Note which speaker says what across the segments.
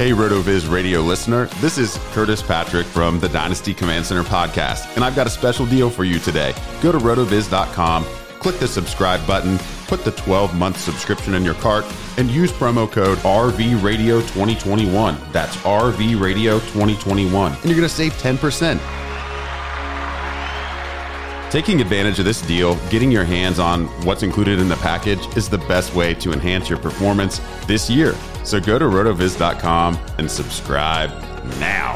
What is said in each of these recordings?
Speaker 1: Hey, RotoViz radio listener. This is Curtis Patrick from the Dynasty Command Center podcast, and I've got a special deal for you today. Go to rotoviz.com, click the subscribe button, put the 12 month subscription in your cart, and use promo code RVRadio2021. That's RVRadio2021, and you're going to save 10%. Taking advantage of this deal, getting your hands on what's included in the package is the best way to enhance your performance this year. So go to rotoviz.com and subscribe now.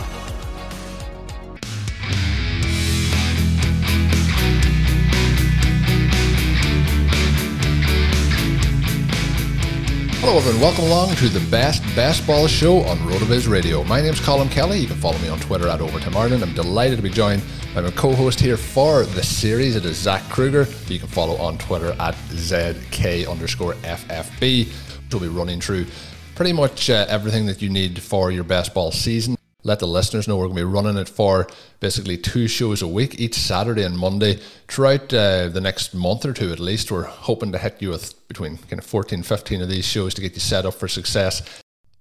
Speaker 2: Hello, everyone. Welcome along to the best basketball show on RotoViz Radio. My name's Colm Kelly. You can follow me on Twitter at Overtime Ireland. I'm delighted to be joined by my co-host here for the series. It is Zach Kruger. You can follow on Twitter at ZK underscore FFB. We'll be running through pretty much uh, everything that you need for your best ball season let the listeners know we're going to be running it for basically two shows a week, each Saturday and Monday, throughout uh, the next month or two at least. We're hoping to hit you with between kind of 14, 15 of these shows to get you set up for success.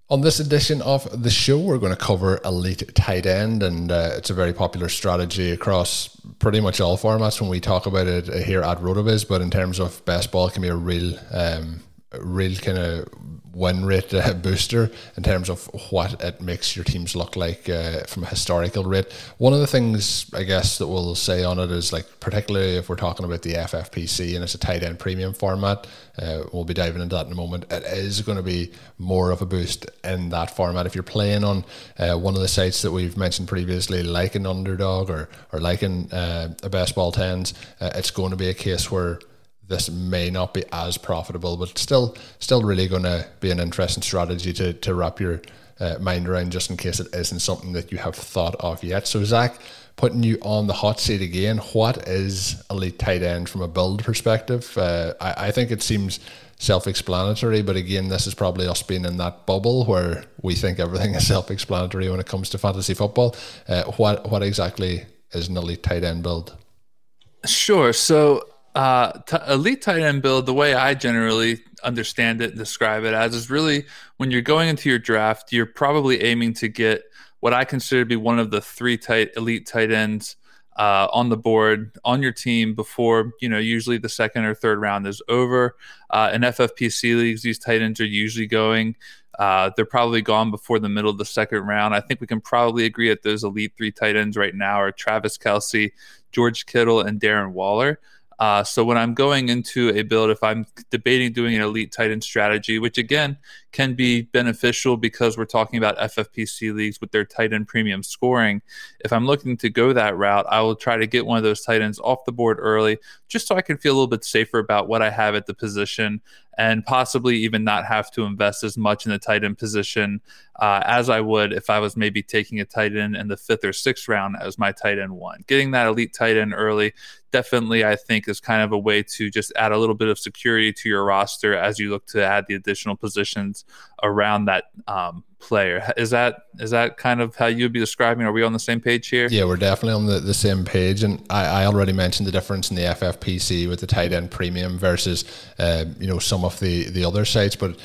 Speaker 2: On this edition of the show, we're going to cover elite tight end, and uh, it's a very popular strategy across pretty much all formats when we talk about it here at Rotoviz. But in terms of best ball, it can be a real, um, real kind of win rate uh, booster in terms of what it makes your teams look like uh, from a historical rate. One of the things I guess that we'll say on it is like particularly if we're talking about the FFPC and it's a tight end premium format, uh, we'll be diving into that in a moment. It is going to be more of a boost in that format. If you're playing on uh, one of the sites that we've mentioned previously, like an underdog or or like an uh, a best ball tens, uh, it's going to be a case where this may not be as profitable, but still, still really going to be an interesting strategy to, to wrap your uh, mind around just in case it isn't something that you have thought of yet. So, Zach, putting you on the hot seat again, what is elite tight end from a build perspective? Uh, I, I think it seems self explanatory, but again, this is probably us being in that bubble where we think everything is self explanatory when it comes to fantasy football. Uh, what, what exactly is an elite tight end build?
Speaker 3: Sure. So uh, t- elite tight end build, the way I generally understand it and describe it as, is really when you're going into your draft, you're probably aiming to get what I consider to be one of the three tight elite tight ends uh, on the board on your team before you know usually the second or third round is over. Uh, in FFPC leagues, these tight ends are usually going. Uh, they're probably gone before the middle of the second round. I think we can probably agree that those elite three tight ends right now are Travis Kelce, George Kittle, and Darren Waller. Uh, so when I'm going into a build, if I'm debating doing an elite tight end strategy, which again can be beneficial because we're talking about FFPC leagues with their tight end premium scoring. If I'm looking to go that route, I will try to get one of those tight ends off the board early, just so I can feel a little bit safer about what I have at the position and possibly even not have to invest as much in the tight end position uh, as I would if I was maybe taking a tight end in the fifth or sixth round as my tight end one. Getting that elite tight end early definitely, I think, is kind of a way to just add a little bit of security to your roster as you look to add the additional positions around that um, player. Is that is that kind of how you'd be describing? Are we on the same page here?
Speaker 2: Yeah, we're definitely on the, the same page. And I, I already mentioned the difference in the FFPC with the tight end premium versus uh, you know some of the the other sites, but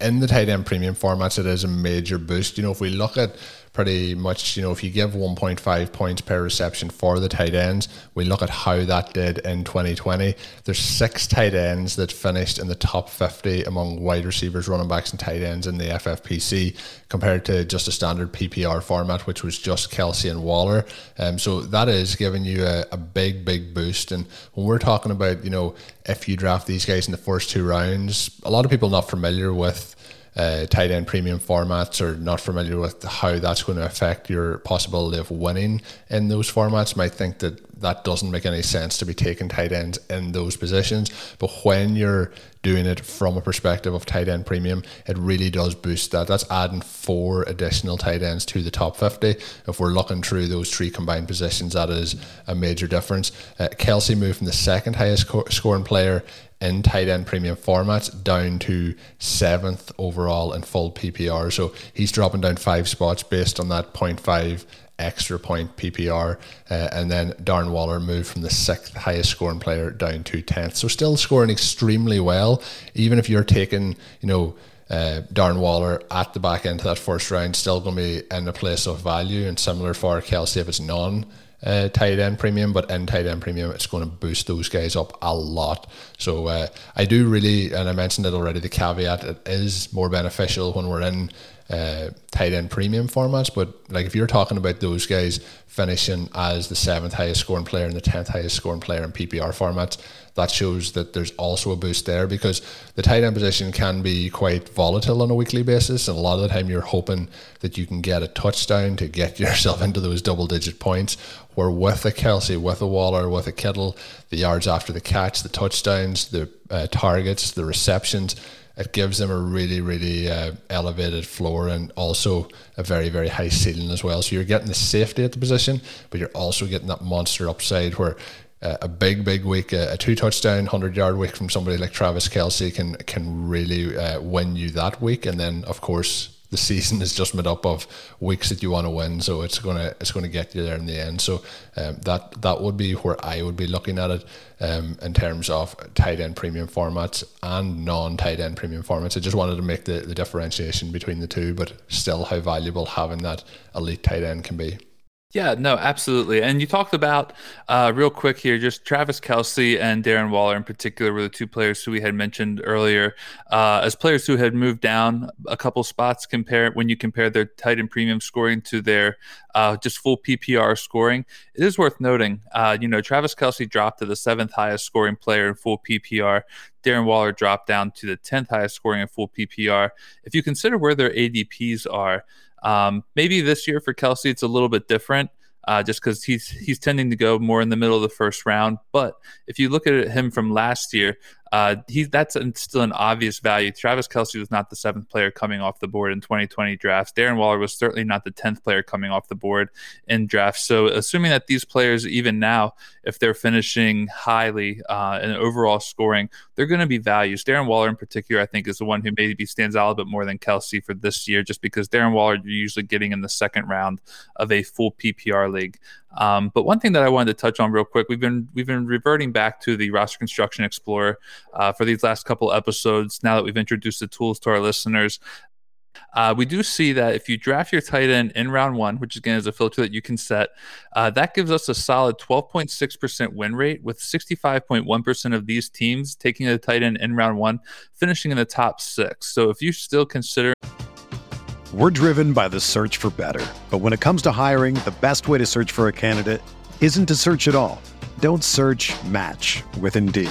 Speaker 2: in the tight end premium formats, it is a major boost. You know, if we look at pretty much, you know, if you give 1.5 points per reception for the tight ends, we look at how that did in 2020. There's six tight ends that finished in the top 50 among wide receivers, running backs, and tight ends in the FFPC compared to just a standard PPR format, which was just Kelce and Waller. Um, so that is giving you a, a big, big boost. And when we're talking about, you know, if you draft these guys in the first two rounds, a lot of people not familiar with uh, tight end premium formats or not familiar with how that's going to affect your possibility of winning in those formats might think that that doesn't make any sense to be taking tight ends in those positions. But when you're doing it from a perspective of tight end premium, it really does boost that. That's adding four additional tight ends to the top 50. If we're looking through those three combined positions, that is a major difference. Uh, Kelce moved from the second highest scoring player in tight end premium formats down to seventh overall in full PPR. So he's dropping down five spots based on that 0.5 extra point PPR. Uh, and then Darren Waller moved from the sixth highest scoring player down to 10th. So still scoring extremely well, even if you're taking, you know, uh, Darren Waller at the back end of that first round, still going to be in a place of value and similar for Kelce if it's non uh, tight end premium, but in tight end premium, it's going to boost those guys up a lot. So uh, I do really, and I mentioned it already, the caveat it is more beneficial when we're in uh, tight end premium formats. But like if you're talking about those guys finishing as the seventh highest scoring player and the tenth highest scoring player in PPR formats, that shows that there's also a boost there because the tight end position can be quite volatile on a weekly basis. And a lot of the time you're hoping that you can get a touchdown to get yourself into those double digit points. Where with a Kelce, with a Waller, with a Kittle, the yards after the catch, the touchdowns, the uh, targets, the receptions, it gives them a really, really uh, elevated floor and also a very, very high ceiling as well. So you're getting the safety at the position, but you're also getting that monster upside where a big, big week, a, a two touchdown, hundred yard week from somebody like Travis Kelce can can really uh, win you that week, and then of course the season is just made up of weeks that you want to win, so it's gonna it's gonna get you there in the end. So um, that that would be where I would be looking at it um, in terms of tight end premium formats and non tight end premium formats. I just wanted to make the, the differentiation between the two, but still how valuable having that elite tight end can be.
Speaker 3: Yeah, no, absolutely. And you talked about uh, real quick here, just Travis Kelce and Darren Waller in particular were the two players who we had mentioned earlier uh, as players who had moved down a couple spots. Compare when you compare their tight end premium scoring to their uh, just full PPR scoring. It is worth noting, uh, you know, Travis Kelce dropped to the seventh highest scoring player in full PPR. Darren Waller dropped down to the tenth highest scoring in full PPR. If you consider where their ADPs are. Um, maybe this year for Kelce, it's a little bit different. Uh, just because he's he's tending to go more in the middle of the first round. But if you look at him from last year, uh, that's an, still an obvious value. Travis Kelce was not the seventh player coming off the board in 2020 drafts. Darren Waller was certainly not the tenth player coming off the board in drafts. So, assuming that these players, even now, if they're finishing highly uh, in overall scoring, they're going to be values. Darren Waller, in particular, I think, is the one who maybe stands out a bit more than Kelce for this year, just because Darren Waller you're usually getting in the second round of a full PPR league. Um, but one thing that I wanted to touch on real quick, we've been we've been reverting back to the roster construction explorer uh, for these last couple episodes. Now that we've introduced the tools to our listeners, uh, we do see that if you draft your tight end in round one, which again is a filter that you can set, uh, that gives us a solid 12.6% win rate, with 65.1% of these teams taking a tight end in round one, finishing in the top six. So if you still consider
Speaker 4: we're driven by the search for better. But when it comes to hiring, the best way to search for a candidate isn't to search at all. Don't search, match with Indeed.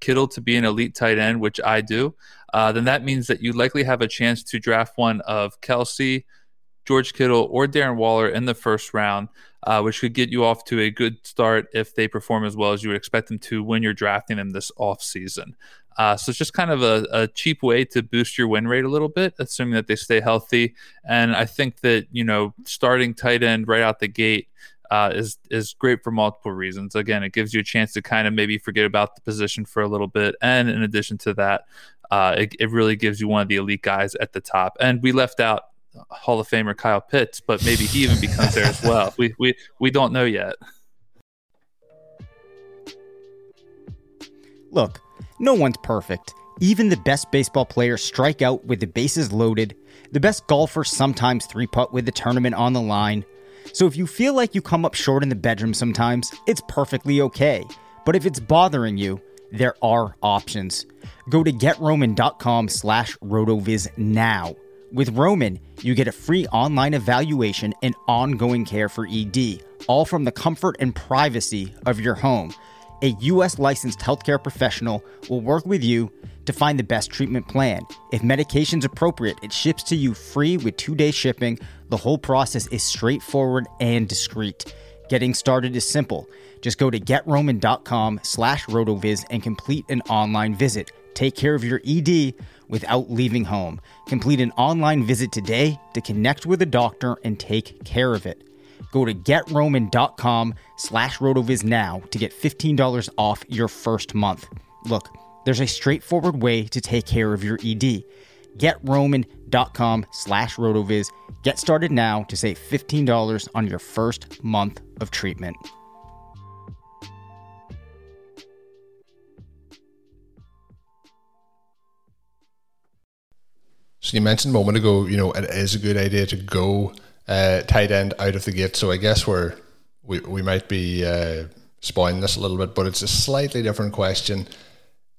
Speaker 3: Kittle to be an elite tight end, which I do, uh, then that means that you likely have a chance to draft one of Kelce, George Kittle, or Darren Waller in the first round, uh, which could get you off to a good start if they perform as well as you would expect them to when you're drafting them this offseason. Uh, so it's just kind of a, a, cheap way to boost your win rate a little bit, assuming that they stay healthy. And I think that you know starting tight end right out the gate uh, is is great for multiple reasons. Again, it gives you a chance to kind of maybe forget about the position for a little bit, and in addition to that, uh, it, it really gives you one of the elite guys at the top. And we left out Hall of Famer Kyle Pitts, but maybe he even becomes there as well. We we we don't know yet.
Speaker 5: Look, no one's perfect. Even the best baseball players strike out with the bases loaded. The best golfers sometimes three putt with the tournament on the line. So if you feel like you come up short in the bedroom sometimes, it's perfectly okay. But if it's bothering you, there are options. Go to getroman.com slash rotoviz now. With Roman, you get a free online evaluation and ongoing care for ED, all from the comfort and privacy of your home. A U.S. licensed healthcare professional will work with you to find the best treatment plan. If medication's appropriate, it ships to you free with two day shipping. The whole process is straightforward and discreet. Getting started is simple. Just go to getroman.com slash rotoviz and complete an online visit. Take care of your ED without leaving home. Complete an online visit today to connect with a doctor and take care of it. Go to getroman.com slash rotoviz now to get $15 off your first month. Look, there's a straightforward way to take care of your ED. GetRoman.com slash rotoviz. Get started now to save $15 on your first month of treatment.
Speaker 2: So you mentioned a moment ago, you know, it is a good idea to go uh, tight end out of the gate. So I guess we're we, we might be uh, spoiling this a little bit, but it's a slightly different question.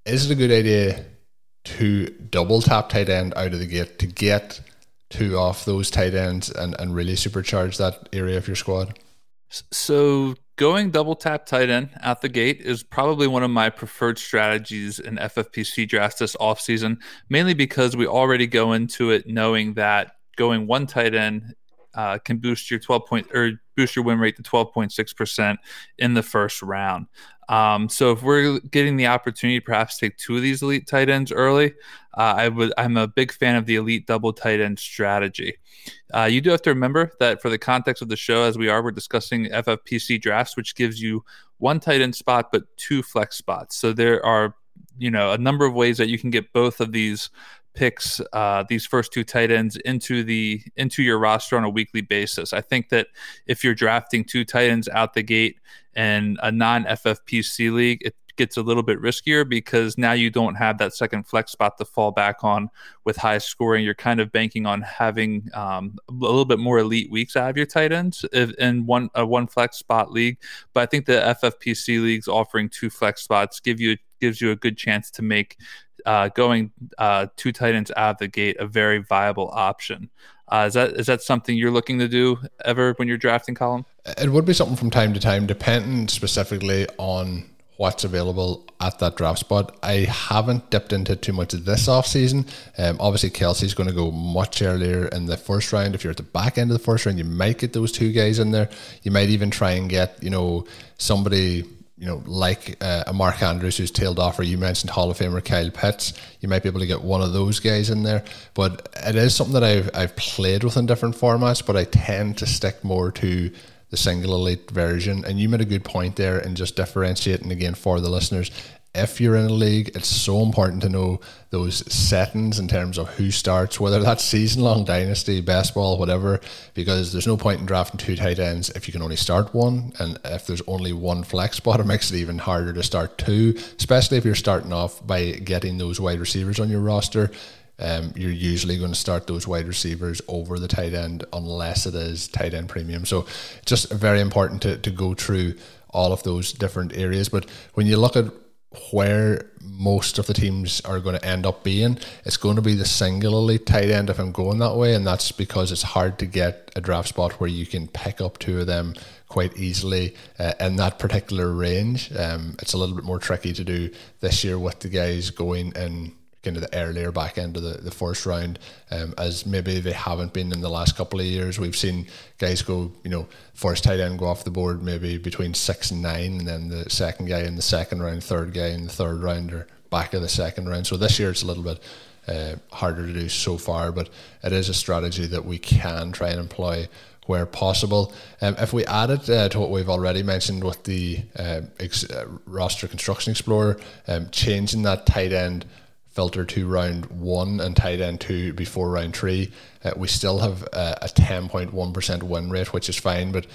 Speaker 2: Is it a good idea to double tap tight end out of the gate to get two off those tight ends and, and really supercharge that area of your squad?
Speaker 3: So going double tap tight end out the gate is probably one of my preferred strategies in FFPC drafts this offseason, mainly because we already go into it knowing that going one tight end uh, can boost your 12 point or boost your win rate to 12.6% in the first round. Um, so if we're getting the opportunity, perhaps take two of these elite tight ends early, uh, I would. I'm a big fan of the elite double tight end strategy. Uh, you do have to remember that for the context of the show, as we are, we're discussing FFPC drafts, which gives you one tight end spot but two flex spots. So there are, you know, a number of ways that you can get both of these picks uh, these first two tight ends into the into your roster on a weekly basis. I think that if you're drafting two tight ends out the gate in a non FFPC league, it gets a little bit riskier because now you don't have that second flex spot to fall back on with high scoring. You're kind of banking on having um, a little bit more elite weeks out of your tight ends in one a one flex spot league. But I think the FFPC leagues offering two flex spots give you gives you a good chance to make uh, going uh, two tight ends out of the gate a very viable option. Uh, is that is that something you're looking to do ever when you're drafting Colm?
Speaker 2: It would be something from time to time, depending specifically on what's available at that draft spot. I haven't dipped into too much of this off season. Um, obviously, Kelce's going to go much earlier in the first round. If you're at the back end of the first round, you might get those two guys in there. You might even try and get you know somebody you know, like uh, a Mark Andrews who's tailed off, or you mentioned Hall of Famer Kyle Pitts, you might be able to get one of those guys in there. But it is something that I've I've played with in different formats, but I tend to stick more to the single elite version. And you made a good point there in just differentiating again for the listeners if you're in a league, it's so important to know those settings in terms of who starts, whether that's season long dynasty, best ball, whatever, because there's no point in drafting two tight ends if you can only start one. And if there's only one flex spot, it makes it even harder to start two, especially if you're starting off by getting those wide receivers on your roster. Um, you're usually going to start those wide receivers over the tight end unless it is tight end premium. So, just very important to, to go through all of those different areas. But when you look at where most of the teams are going to end up being. It's going to be the singularly tight end if I'm going that way, and that's because it's hard to get a draft spot where you can pick up two of them quite easily uh, in that particular range. Um, it's a little bit more tricky to do this year with the guys going in kind of the earlier back end of the, the first round, um, as maybe they haven't been in the last couple of years. We've seen guys go, you know, first tight end go off the board maybe between six and nine, and then the second guy in the second round, third guy in the third round, or back of the second round. So this year it's a little bit uh, harder to do so far, but it is a strategy that we can try and employ where possible. Um, if we add it uh, to what we've already mentioned with the uh, ex- roster construction explorer, um, changing that tight end filter to round one and tight end two before round three. Uh, we still have a, a 10.1% win rate, which is fine, but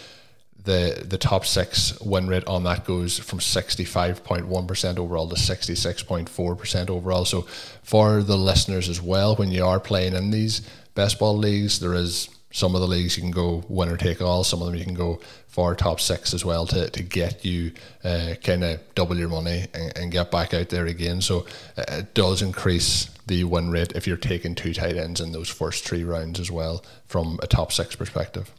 Speaker 2: the the top six win rate on that goes from 65.1% overall to 66.4% overall. So for the listeners as well, when you are playing in these best ball leagues, there is some of the leagues you can go winner take all. Some of them you can go for top six as well to, to get you uh, kind of double your money and, and, get back out there again. So uh, it does increase the win rate if you're taking two tight ends in those first three rounds as well from a top six perspective.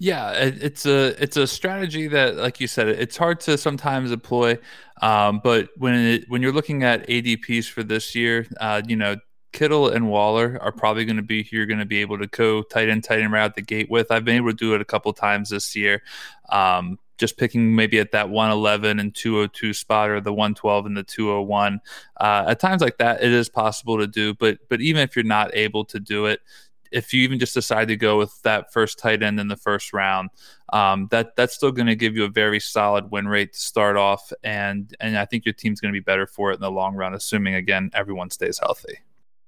Speaker 3: Yeah, it's a it's a strategy that, like you said, it's hard to sometimes employ. Um, but when it, when you're looking at ADPs for this year, uh, you know, Kittle and Waller are probably going to be you're going to be able to go tight end, tight end right out the gate with. I've been able to do it a couple times this year. Um, just picking maybe at that 111 and 202 spot or the 112 and the 201. Uh, at times like that, it is possible to do. But but even if you're not able to do it, if you even just decide to go with that first tight end in the first round, um, that that's still going to give you a very solid win rate to start off, and and I think your team's going to be better for it in the long run, assuming again everyone stays healthy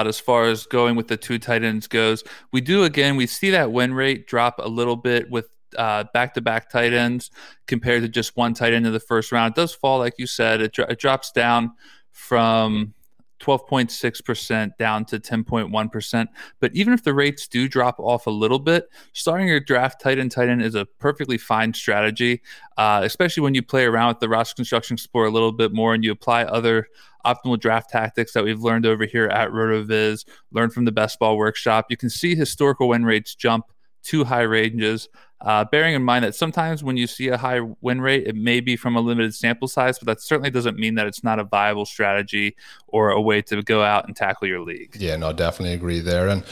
Speaker 3: as far as going with the two tight ends goes. We do again, we see that win rate drop a little bit with back to back tight ends compared to just one tight end in the first round. It does fall, like you said, it, it drops down from 12.6% down to 10.1%. But even if the rates do drop off a little bit, starting your draft tight end tight end is a perfectly fine strategy, uh, especially when you play around with the roster construction explorer a little bit more and you apply other optimal draft tactics that we've learned over here at RotoViz, learn from the best ball workshop. You can see historical win rates jump to high ranges. Uh, bearing in mind that sometimes when you see a high win rate, it may be from a limited sample size, but that certainly doesn't mean that it's not a viable strategy or a way to go out and tackle your league.
Speaker 2: Yeah, no, definitely agree there. And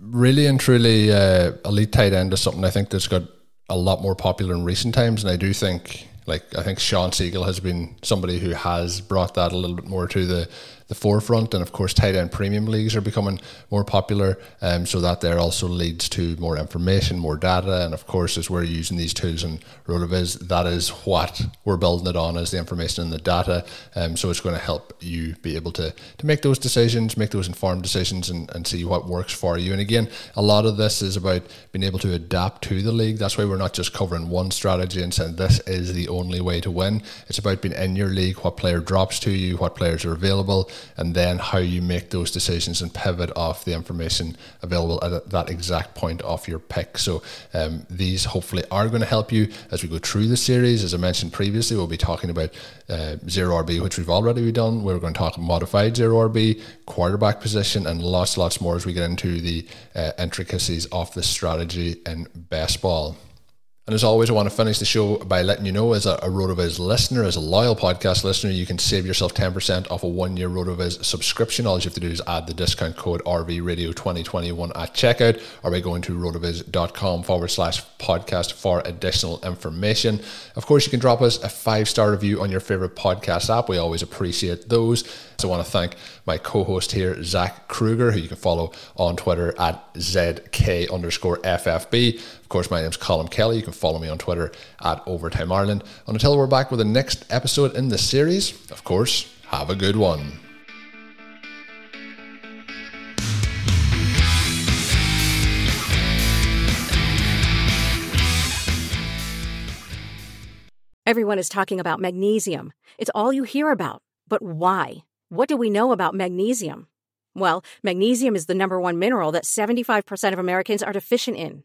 Speaker 2: really and truly, uh, elite tight end is something I think that's got a lot more popular in recent times. And I do think like I think Shawn Siegele has been somebody who has brought that a little bit more to the the forefront. And of course, tight end premium leagues are becoming more popular. Um, so that there also leads to more information, more data. And of course, as we're using these tools in RotoViz, that is what we're building it on is the information and the data. Um, so it's going to help you be able to, to make those decisions, make those informed decisions, and, and see what works for you. And again, a lot of this is about being able to adapt to the league. That's why we're not just covering one strategy and saying this is the only way to win. It's about being in your league, what player drops to you, what players are available, and then how you make those decisions and pivot off the information available at that exact point of your pick. So um, these hopefully are going to help you as we go through the series. As I mentioned previously, we'll be talking about uh, zero RB, which we've already done. We're going to talk modified zero RB, quarterback position, and lots, lots more as we get into the uh, intricacies of the strategy in best ball. And as always, I want to finish the show by letting you know, as a, a RotoViz listener, as a loyal podcast listener, you can save yourself 10% off a one year RotoViz subscription. All you have to do is add the discount code RVRadio2021 at checkout or by going to rotoviz.com forward slash podcast for additional information. Of course, you can drop us a five star review on your favorite podcast app. We always appreciate those. So I want to thank my co host here, Zach Kruger, who you can follow on Twitter at ZK underscore FFB. Of course, my name's Colm Kelly. You can follow me on Twitter at Overtime Ireland. And until we're back with the next episode in the series, of course, have a good one.
Speaker 6: Everyone is talking about magnesium. It's all you hear about. But why? What do we know about magnesium? Well, magnesium is the number one mineral that 75% of Americans are deficient in.